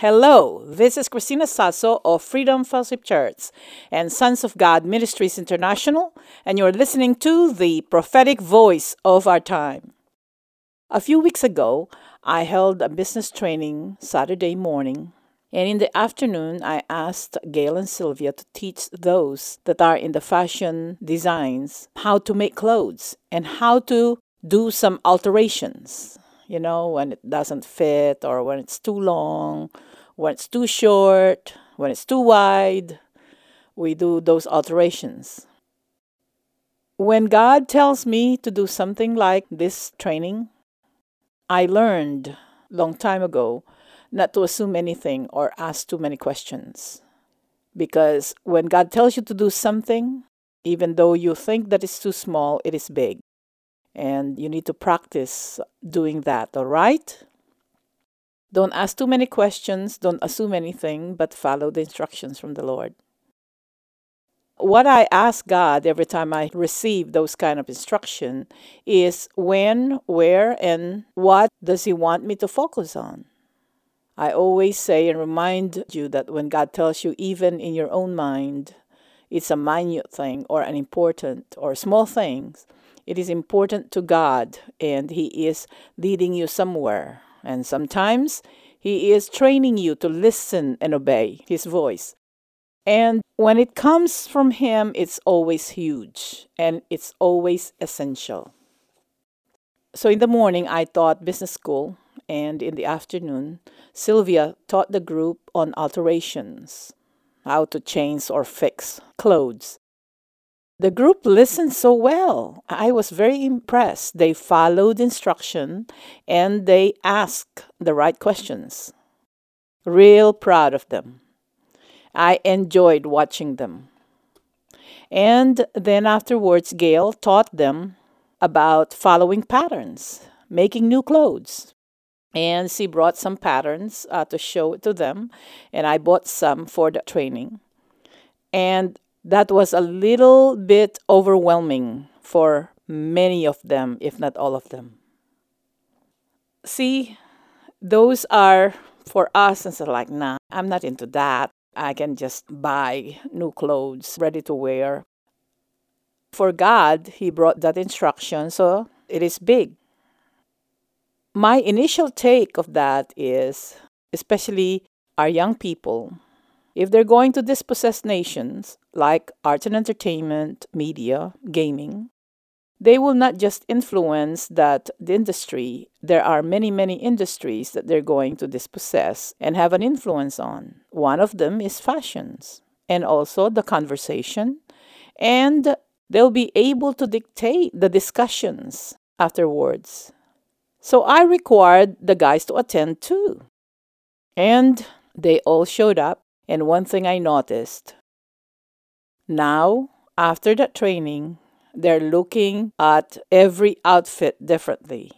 Hello, this is Christina Sasso of Freedom Fellowship Church and Sons of God Ministries International, and you're listening to the prophetic voice of our time. A few weeks ago, I held a business training Saturday morning, and in the afternoon, I asked Gail and Sylvia to teach those that are in the fashion designs how to make clothes and how to do some alterations you know, when it doesn't fit or when it's too long, when it's too short, when it's too wide. We do those alterations. When God tells me to do something like this training, I learned long time ago not to assume anything or ask too many questions. Because when God tells you to do something, even though you think that it's too small, it is big. And you need to practice doing that, all right? Don't ask too many questions, don't assume anything, but follow the instructions from the Lord. What I ask God every time I receive those kind of instruction is when, where, and what does He want me to focus on? I always say and remind you that when God tells you, even in your own mind, it's a minute thing or an important or small things, it is important to God and He is leading you somewhere. And sometimes He is training you to listen and obey His voice. And when it comes from Him, it's always huge and it's always essential. So in the morning, I taught business school, and in the afternoon, Sylvia taught the group on alterations, how to change or fix clothes. The group listened so well. I was very impressed. They followed instruction and they asked the right questions. Real proud of them. I enjoyed watching them. And then afterwards, Gail taught them about following patterns, making new clothes. And she brought some patterns uh, to show it to them, and I bought some for the training. And that was a little bit overwhelming for many of them, if not all of them. See, those are for us, and so like, nah, I'm not into that. I can just buy new clothes ready to wear. For God, He brought that instruction, so it is big. My initial take of that is, especially our young people, if they're going to dispossess nations like arts and entertainment, media, gaming, they will not just influence that the industry. There are many, many industries that they're going to dispossess and have an influence on. One of them is fashions and also the conversation. And they'll be able to dictate the discussions afterwards. So I required the guys to attend too. And they all showed up and one thing I noticed now, after that training, they're looking at every outfit differently.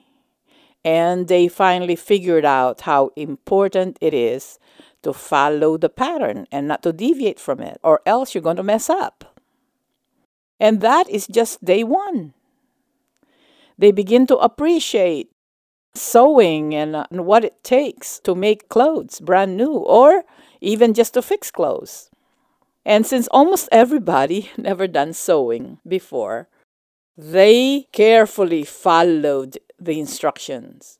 And they finally figured out how important it is to follow the pattern and not to deviate from it, or else you're going to mess up. And that is just day one. They begin to appreciate sewing and, uh, and what it takes to make clothes brand new, or even just to fix clothes. And since almost everybody never done sewing before, they carefully followed the instructions.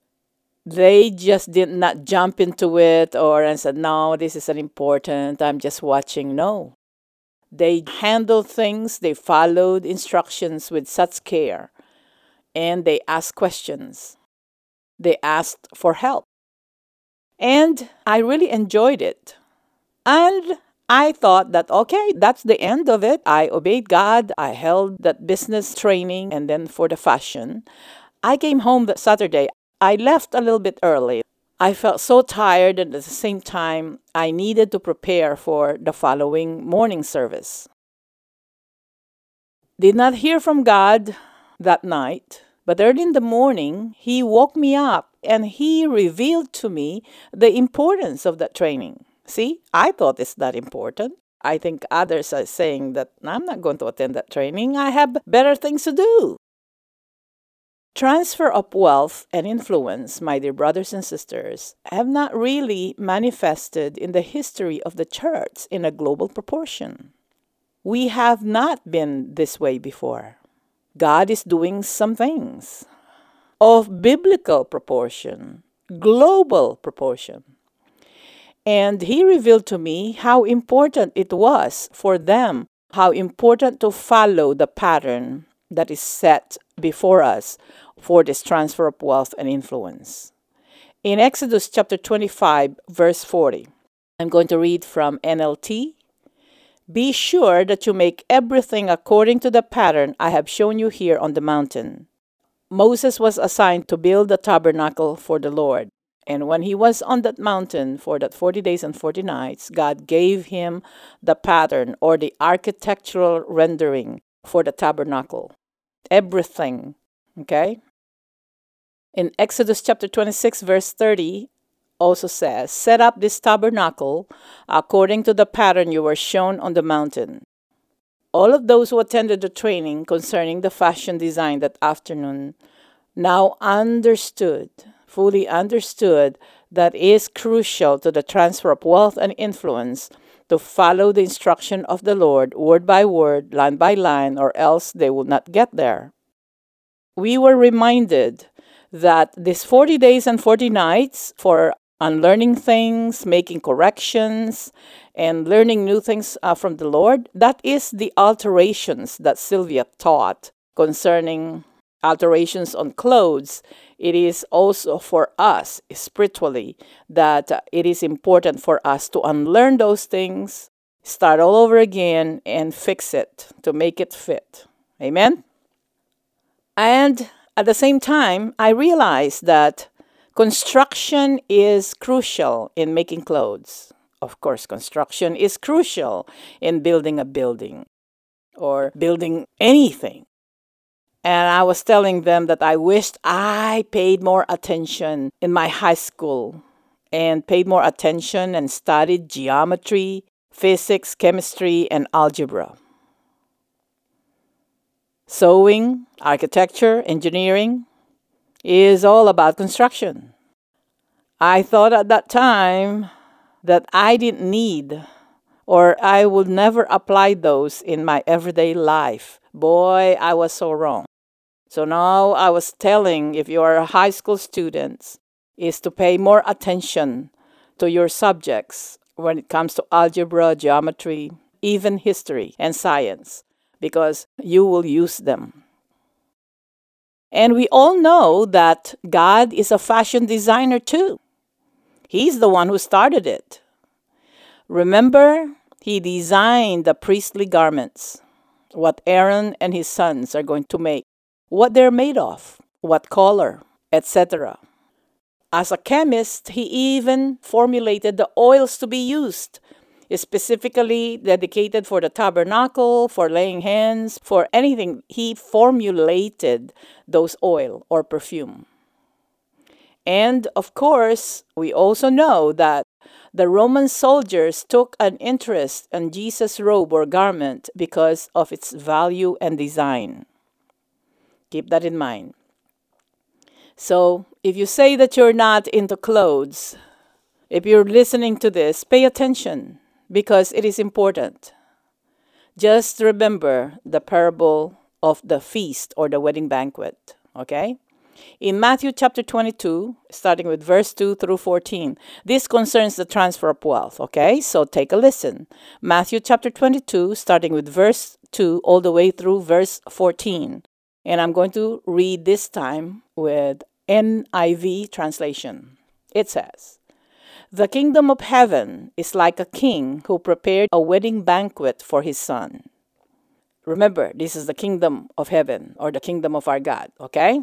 They just did not jump into it or and said, no, this isn't important, I'm just watching. No. They handled things, they followed instructions with such care, and they asked questions. They asked for help. And I really enjoyed it. And I thought that, okay, that's the end of it. I obeyed God. I held that business training and then for the fashion. I came home that Saturday. I left a little bit early. I felt so tired, and at the same time, I needed to prepare for the following morning service. did not hear from God that night, but early in the morning, He woke me up and He revealed to me the importance of that training. See, I thought it's that important. I think others are saying that I'm not going to attend that training. I have better things to do. Transfer of wealth and influence, my dear brothers and sisters, have not really manifested in the history of the church in a global proportion. We have not been this way before. God is doing some things of biblical proportion, global proportion. And he revealed to me how important it was for them, how important to follow the pattern that is set before us for this transfer of wealth and influence. In Exodus chapter 25, verse 40, I'm going to read from NLT. Be sure that you make everything according to the pattern I have shown you here on the mountain. Moses was assigned to build the tabernacle for the Lord. And when he was on that mountain for that 40 days and 40 nights, God gave him the pattern or the architectural rendering for the tabernacle. Everything. Okay? In Exodus chapter 26, verse 30, also says, Set up this tabernacle according to the pattern you were shown on the mountain. All of those who attended the training concerning the fashion design that afternoon now understood fully understood that is crucial to the transfer of wealth and influence to follow the instruction of the Lord word by word, line by line, or else they will not get there. We were reminded that this 40 days and 40 nights for unlearning things, making corrections, and learning new things uh, from the Lord, that is the alterations that Sylvia taught concerning alterations on clothes it is also for us spiritually that uh, it is important for us to unlearn those things, start all over again, and fix it to make it fit. Amen? And at the same time, I realized that construction is crucial in making clothes. Of course, construction is crucial in building a building or building anything. And I was telling them that I wished I paid more attention in my high school and paid more attention and studied geometry, physics, chemistry, and algebra. Sewing, architecture, engineering is all about construction. I thought at that time that I didn't need or I would never apply those in my everyday life. Boy, I was so wrong. So now I was telling if you are high school students is to pay more attention to your subjects when it comes to algebra, geometry, even history and science because you will use them. And we all know that God is a fashion designer too. He's the one who started it. Remember, he designed the priestly garments, what Aaron and his sons are going to make what they're made of, what color, etc. As a chemist, he even formulated the oils to be used, specifically dedicated for the tabernacle, for laying hands, for anything. He formulated those oil or perfume. And of course, we also know that the Roman soldiers took an interest in Jesus' robe or garment because of its value and design. Keep that in mind. So, if you say that you're not into clothes, if you're listening to this, pay attention because it is important. Just remember the parable of the feast or the wedding banquet, okay? In Matthew chapter 22, starting with verse 2 through 14, this concerns the transfer of wealth, okay? So take a listen. Matthew chapter 22, starting with verse 2 all the way through verse 14. And I'm going to read this time with NIV translation. It says, The kingdom of heaven is like a king who prepared a wedding banquet for his son. Remember, this is the kingdom of heaven or the kingdom of our God, okay?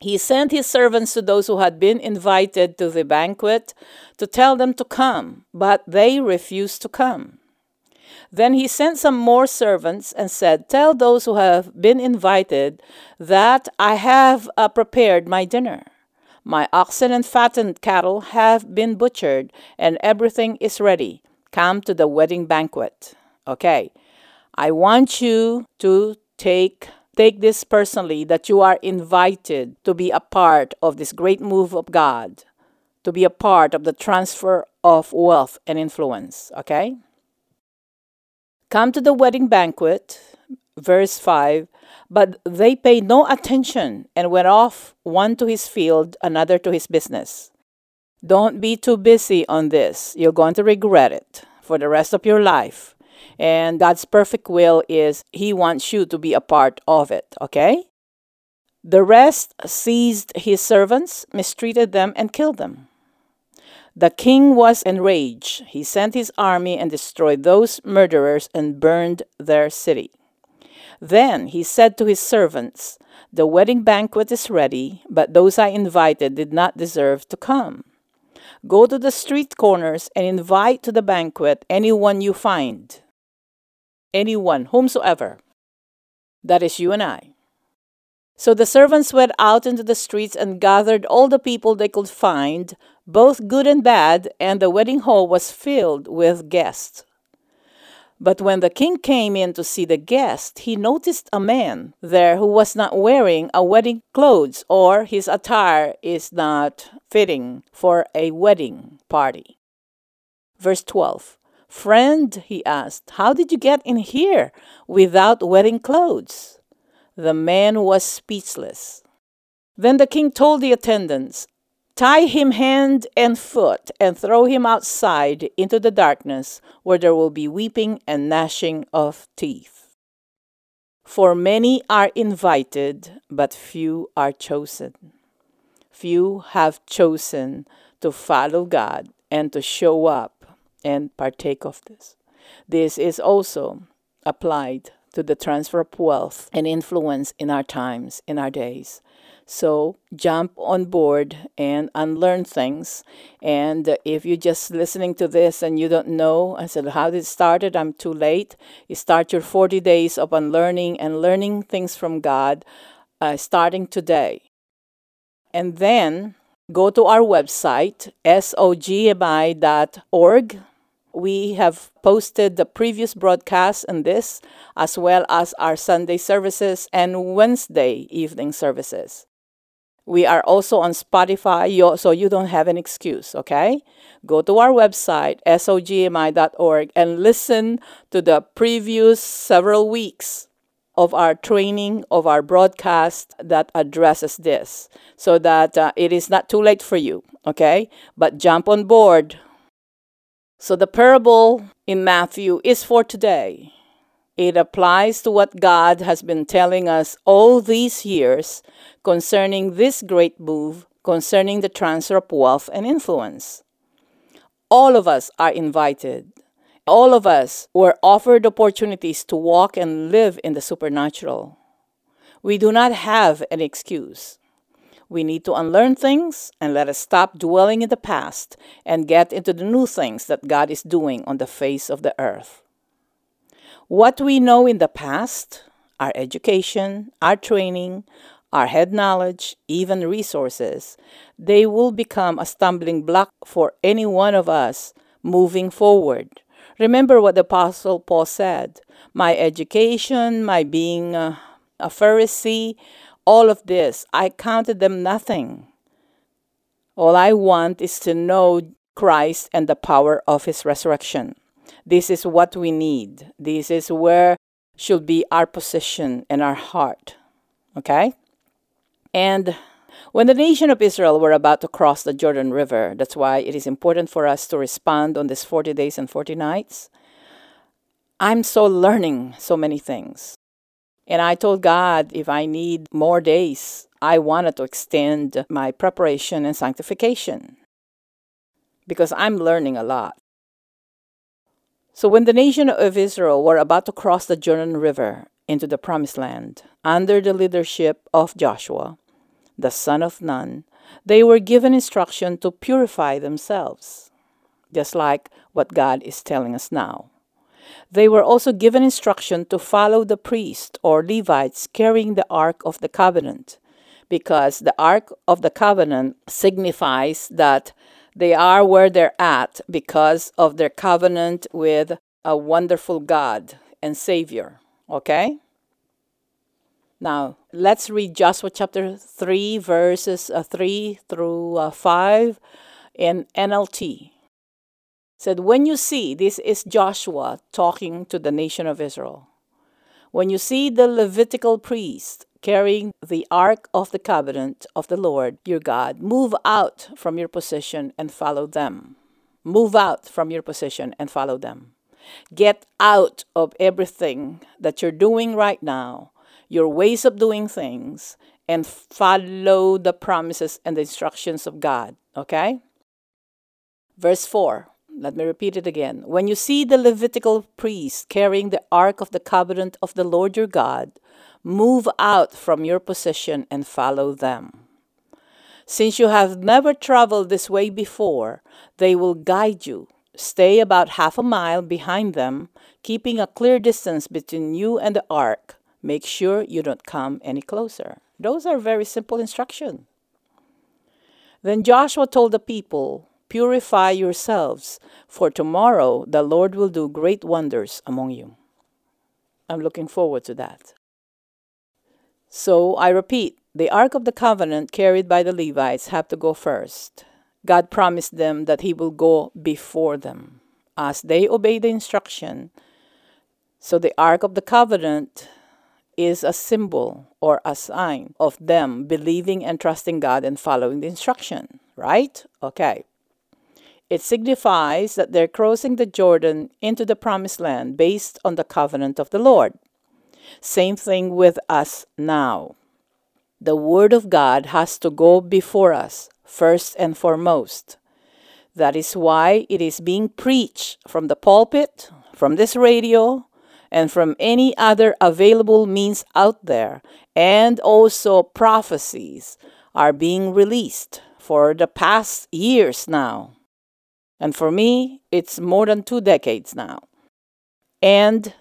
He sent his servants to those who had been invited to the banquet to tell them to come, but they refused to come. Then he sent some more servants and said, Tell those who have been invited that I have uh, prepared my dinner. My oxen and fattened cattle have been butchered, and everything is ready. Come to the wedding banquet. Okay, I want you to take take this personally that you are invited to be a part of this great move of God, to be a part of the transfer of wealth and influence. Okay? Come to the wedding banquet, verse 5. But they paid no attention and went off, one to his field, another to his business. Don't be too busy on this. You're going to regret it for the rest of your life. And God's perfect will is He wants you to be a part of it, okay? The rest seized his servants, mistreated them, and killed them. The king was enraged. He sent his army and destroyed those murderers and burned their city. Then he said to his servants, The wedding banquet is ready, but those I invited did not deserve to come. Go to the street corners and invite to the banquet anyone you find. Anyone, whomsoever. That is you and I. So the servants went out into the streets and gathered all the people they could find, both good and bad, and the wedding hall was filled with guests. But when the king came in to see the guest, he noticed a man there who was not wearing a wedding clothes, or his attire is not fitting for a wedding party. Verse 12 Friend, he asked, how did you get in here without wedding clothes? The man was speechless. Then the king told the attendants, Tie him hand and foot and throw him outside into the darkness where there will be weeping and gnashing of teeth. For many are invited, but few are chosen. Few have chosen to follow God and to show up and partake of this. This is also applied to the transfer of wealth and influence in our times, in our days. So jump on board and unlearn things. And if you're just listening to this and you don't know, I said, how did it started? I'm too late. You start your 40 days of unlearning and learning things from God uh, starting today. And then go to our website, sogmi.org. We have posted the previous broadcast and this, as well as our Sunday services and Wednesday evening services. We are also on Spotify, so you don't have an excuse, okay? Go to our website, sogmi.org, and listen to the previous several weeks of our training, of our broadcast that addresses this, so that uh, it is not too late for you, okay? But jump on board. So the parable in Matthew is for today. It applies to what God has been telling us all these years concerning this great move, concerning the transfer of wealth and influence. All of us are invited. All of us were offered opportunities to walk and live in the supernatural. We do not have an excuse. We need to unlearn things and let us stop dwelling in the past and get into the new things that God is doing on the face of the earth. What we know in the past, our education, our training, our head knowledge, even resources, they will become a stumbling block for any one of us moving forward. Remember what the Apostle Paul said My education, my being a, a Pharisee, all of this, I counted them nothing. All I want is to know Christ and the power of his resurrection. This is what we need. This is where should be our position and our heart. Okay? And when the nation of Israel were about to cross the Jordan River, that's why it is important for us to respond on these 40 days and 40 nights. I'm so learning so many things. And I told God if I need more days, I wanted to extend my preparation and sanctification because I'm learning a lot. So when the nation of Israel were about to cross the Jordan River into the promised land under the leadership of Joshua, the son of Nun, they were given instruction to purify themselves, just like what God is telling us now. They were also given instruction to follow the priest or Levites carrying the Ark of the Covenant, because the Ark of the Covenant signifies that they are where they're at because of their covenant with a wonderful God and Savior. Okay? Now, let's read Joshua chapter 3, verses uh, 3 through uh, 5 in NLT. Said, When you see, this is Joshua talking to the nation of Israel. When you see the Levitical priest carrying the ark of the covenant of the Lord your God, move out from your position and follow them. Move out from your position and follow them. Get out of everything that you're doing right now your ways of doing things and follow the promises and the instructions of God. Okay? Verse 4. Let me repeat it again. When you see the Levitical priest carrying the ark of the covenant of the Lord your God, move out from your position and follow them. Since you have never traveled this way before, they will guide you. Stay about half a mile behind them, keeping a clear distance between you and the ark Make sure you don't come any closer. Those are very simple instructions. Then Joshua told the people, Purify yourselves, for tomorrow the Lord will do great wonders among you. I'm looking forward to that. So I repeat, the Ark of the Covenant carried by the Levites have to go first. God promised them that He will go before them. As they obey the instruction, so the Ark of the Covenant is a symbol or a sign of them believing and trusting God and following the instruction, right? Okay. It signifies that they're crossing the Jordan into the promised land based on the covenant of the Lord. Same thing with us now. The Word of God has to go before us, first and foremost. That is why it is being preached from the pulpit, from this radio, and from any other available means out there, and also prophecies are being released for the past years now. And for me, it's more than two decades now. And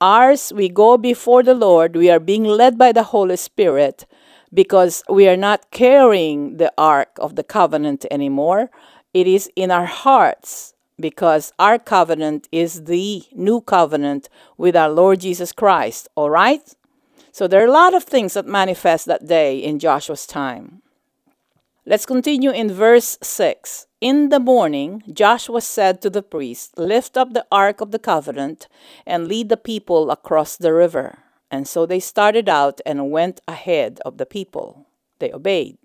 ours, we go before the Lord, we are being led by the Holy Spirit because we are not carrying the Ark of the Covenant anymore. It is in our hearts because our covenant is the new covenant with our Lord Jesus Christ, all right? So there are a lot of things that manifest that day in Joshua's time. Let's continue in verse 6. In the morning, Joshua said to the priest, Lift up the ark of the covenant and lead the people across the river. And so they started out and went ahead of the people. They obeyed.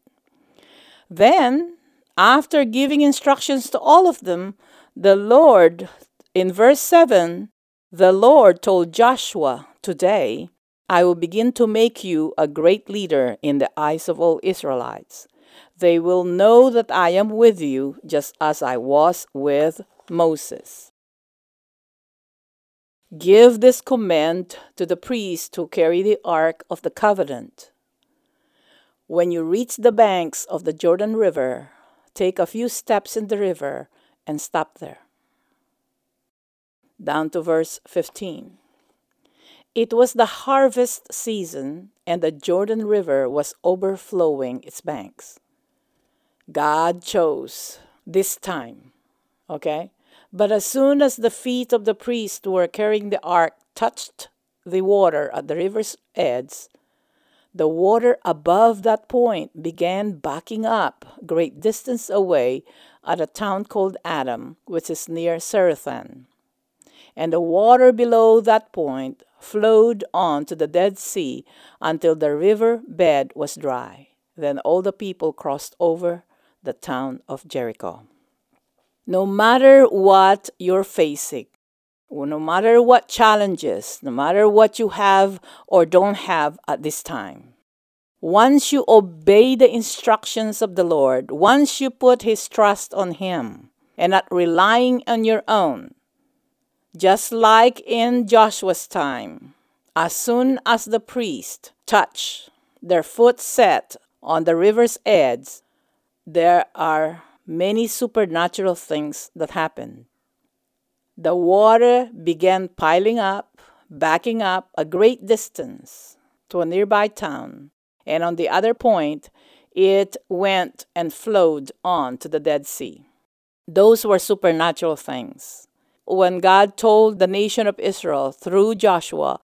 Then, after giving instructions to all of them, the Lord, in verse 7, the Lord told Joshua, Today I will begin to make you a great leader in the eyes of all Israelites. They will know that I am with you just as I was with Moses. Give this command to the priest who carry the ark of the covenant. When you reach the banks of the Jordan River, take a few steps in the river and stop there. Down to verse 15. It was the harvest season, and the Jordan River was overflowing its banks. God chose this time, okay? But as soon as the feet of the priest who were carrying the ark touched the water at the river's edge, the water above that point began backing up great distance away at a town called Adam, which is near Zarethan. And the water below that point flowed on to the Dead Sea until the river bed was dry. Then all the people crossed over the town of Jericho. No matter what you're facing, no matter what challenges, no matter what you have or don't have at this time, once you obey the instructions of the Lord, once you put His trust on Him and not relying on your own, just like in Joshua's time, as soon as the priest touch their foot set on the river's edge, there are many supernatural things that happen. the water began piling up, backing up a great distance to a nearby town. And on the other point, it went and flowed on to the Dead Sea. Those were supernatural things. When God told the nation of Israel through Joshua,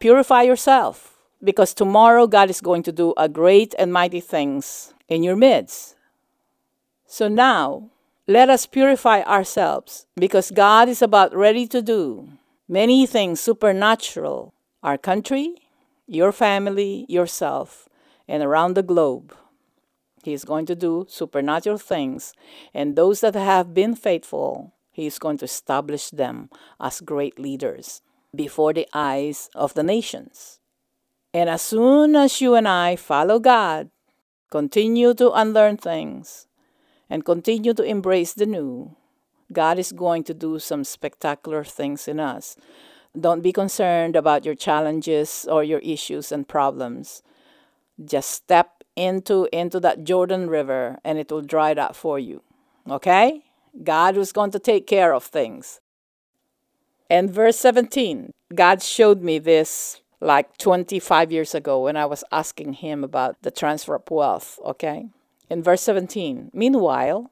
purify yourself, because tomorrow God is going to do a great and mighty things in your midst. So now, let us purify ourselves, because God is about ready to do many things supernatural, our country, your family, yourself, and around the globe. He is going to do supernatural things, and those that have been faithful, He is going to establish them as great leaders before the eyes of the nations. And as soon as you and I follow God, continue to unlearn things, and continue to embrace the new, God is going to do some spectacular things in us. Don't be concerned about your challenges or your issues and problems. Just step into into that Jordan River and it will dry it up for you. Okay? God was going to take care of things. And verse 17, God showed me this like 25 years ago when I was asking him about the transfer of wealth, okay? In verse 17, meanwhile,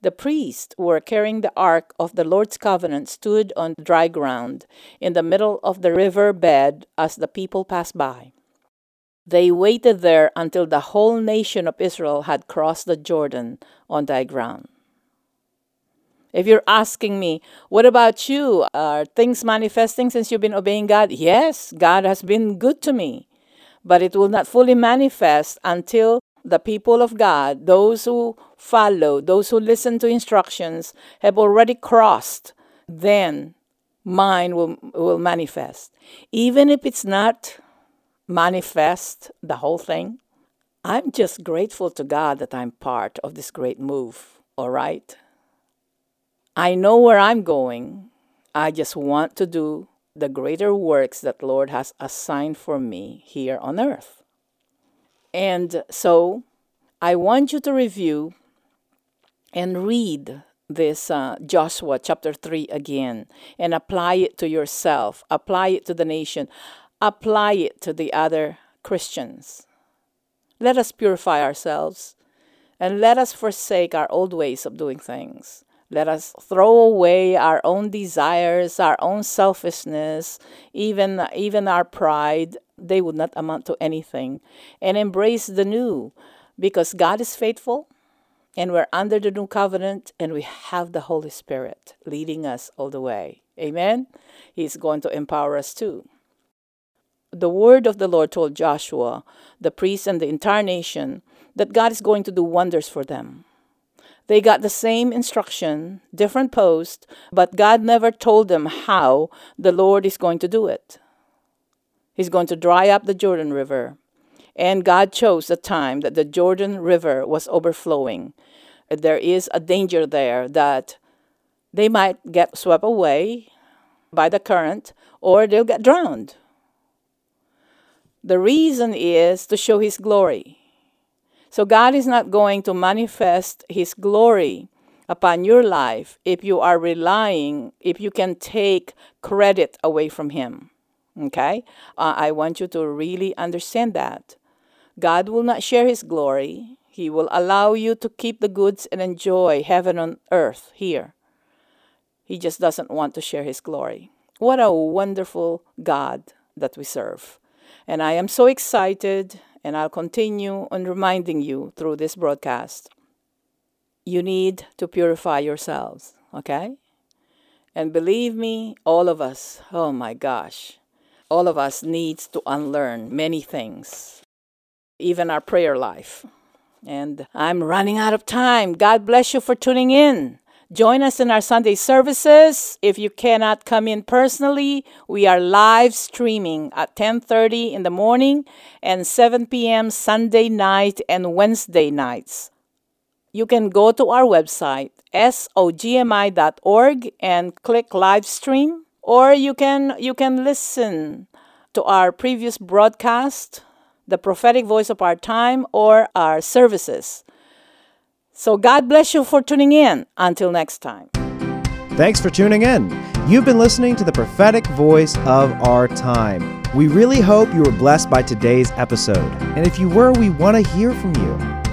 the priests who were carrying the ark of the Lord's covenant stood on dry ground in the middle of the river bed as the people passed by. They waited there until the whole nation of Israel had crossed the Jordan on dry ground. If you're asking me, what about you? Are things manifesting since you've been obeying God? Yes, God has been good to me. But it will not fully manifest until the people of God, those who follow, those who listen to instructions, have already crossed. Then mine will, will manifest. Even if it's not manifest the whole thing. I'm just grateful to God that I'm part of this great move, all right? I know where I'm going. I just want to do the greater works that Lord has assigned for me here on earth. And so I want you to review and read this uh, Joshua chapter 3 again and apply it to yourself, apply it to the nation apply it to the other Christians. Let us purify ourselves and let us forsake our old ways of doing things. Let us throw away our own desires, our own selfishness, even, even our pride. They would not amount to anything. And embrace the new because God is faithful and we're under the new covenant and we have the Holy Spirit leading us all the way. Amen? He's going to empower us too the word of the Lord told Joshua, the priest, and the entire nation that God is going to do wonders for them. They got the same instruction, different post, but God never told them how the Lord is going to do it. He's going to dry up the Jordan River. And God chose the time that the Jordan River was overflowing. There is a danger there that they might get swept away by the current or they'll get drowned. The reason is to show His glory. So God is not going to manifest His glory upon your life if you are relying, if you can take credit away from Him. Okay? Uh, I want you to really understand that. God will not share His glory. He will allow you to keep the goods and enjoy heaven on earth here. He just doesn't want to share His glory. What a wonderful God that we serve. And I am so excited, and I'll continue on reminding you through this broadcast. You need to purify yourselves, okay? And believe me, all of us, oh my gosh, all of us needs to unlearn many things, even our prayer life. And I'm running out of time. God bless you for tuning in. Join us in our Sunday services. If you cannot come in personally, we are live streaming at 10:30 in the morning and 7 p.m. Sunday night and Wednesday nights. You can go to our website sogmi.org and click live stream or you can you can listen to our previous broadcast, the prophetic voice of our time or our services so God bless you for tuning in. Until next time. Thanks for tuning in. You've been listening to the prophetic voice of our time. We really hope you were blessed by today's episode. And if you were, we want to hear from you.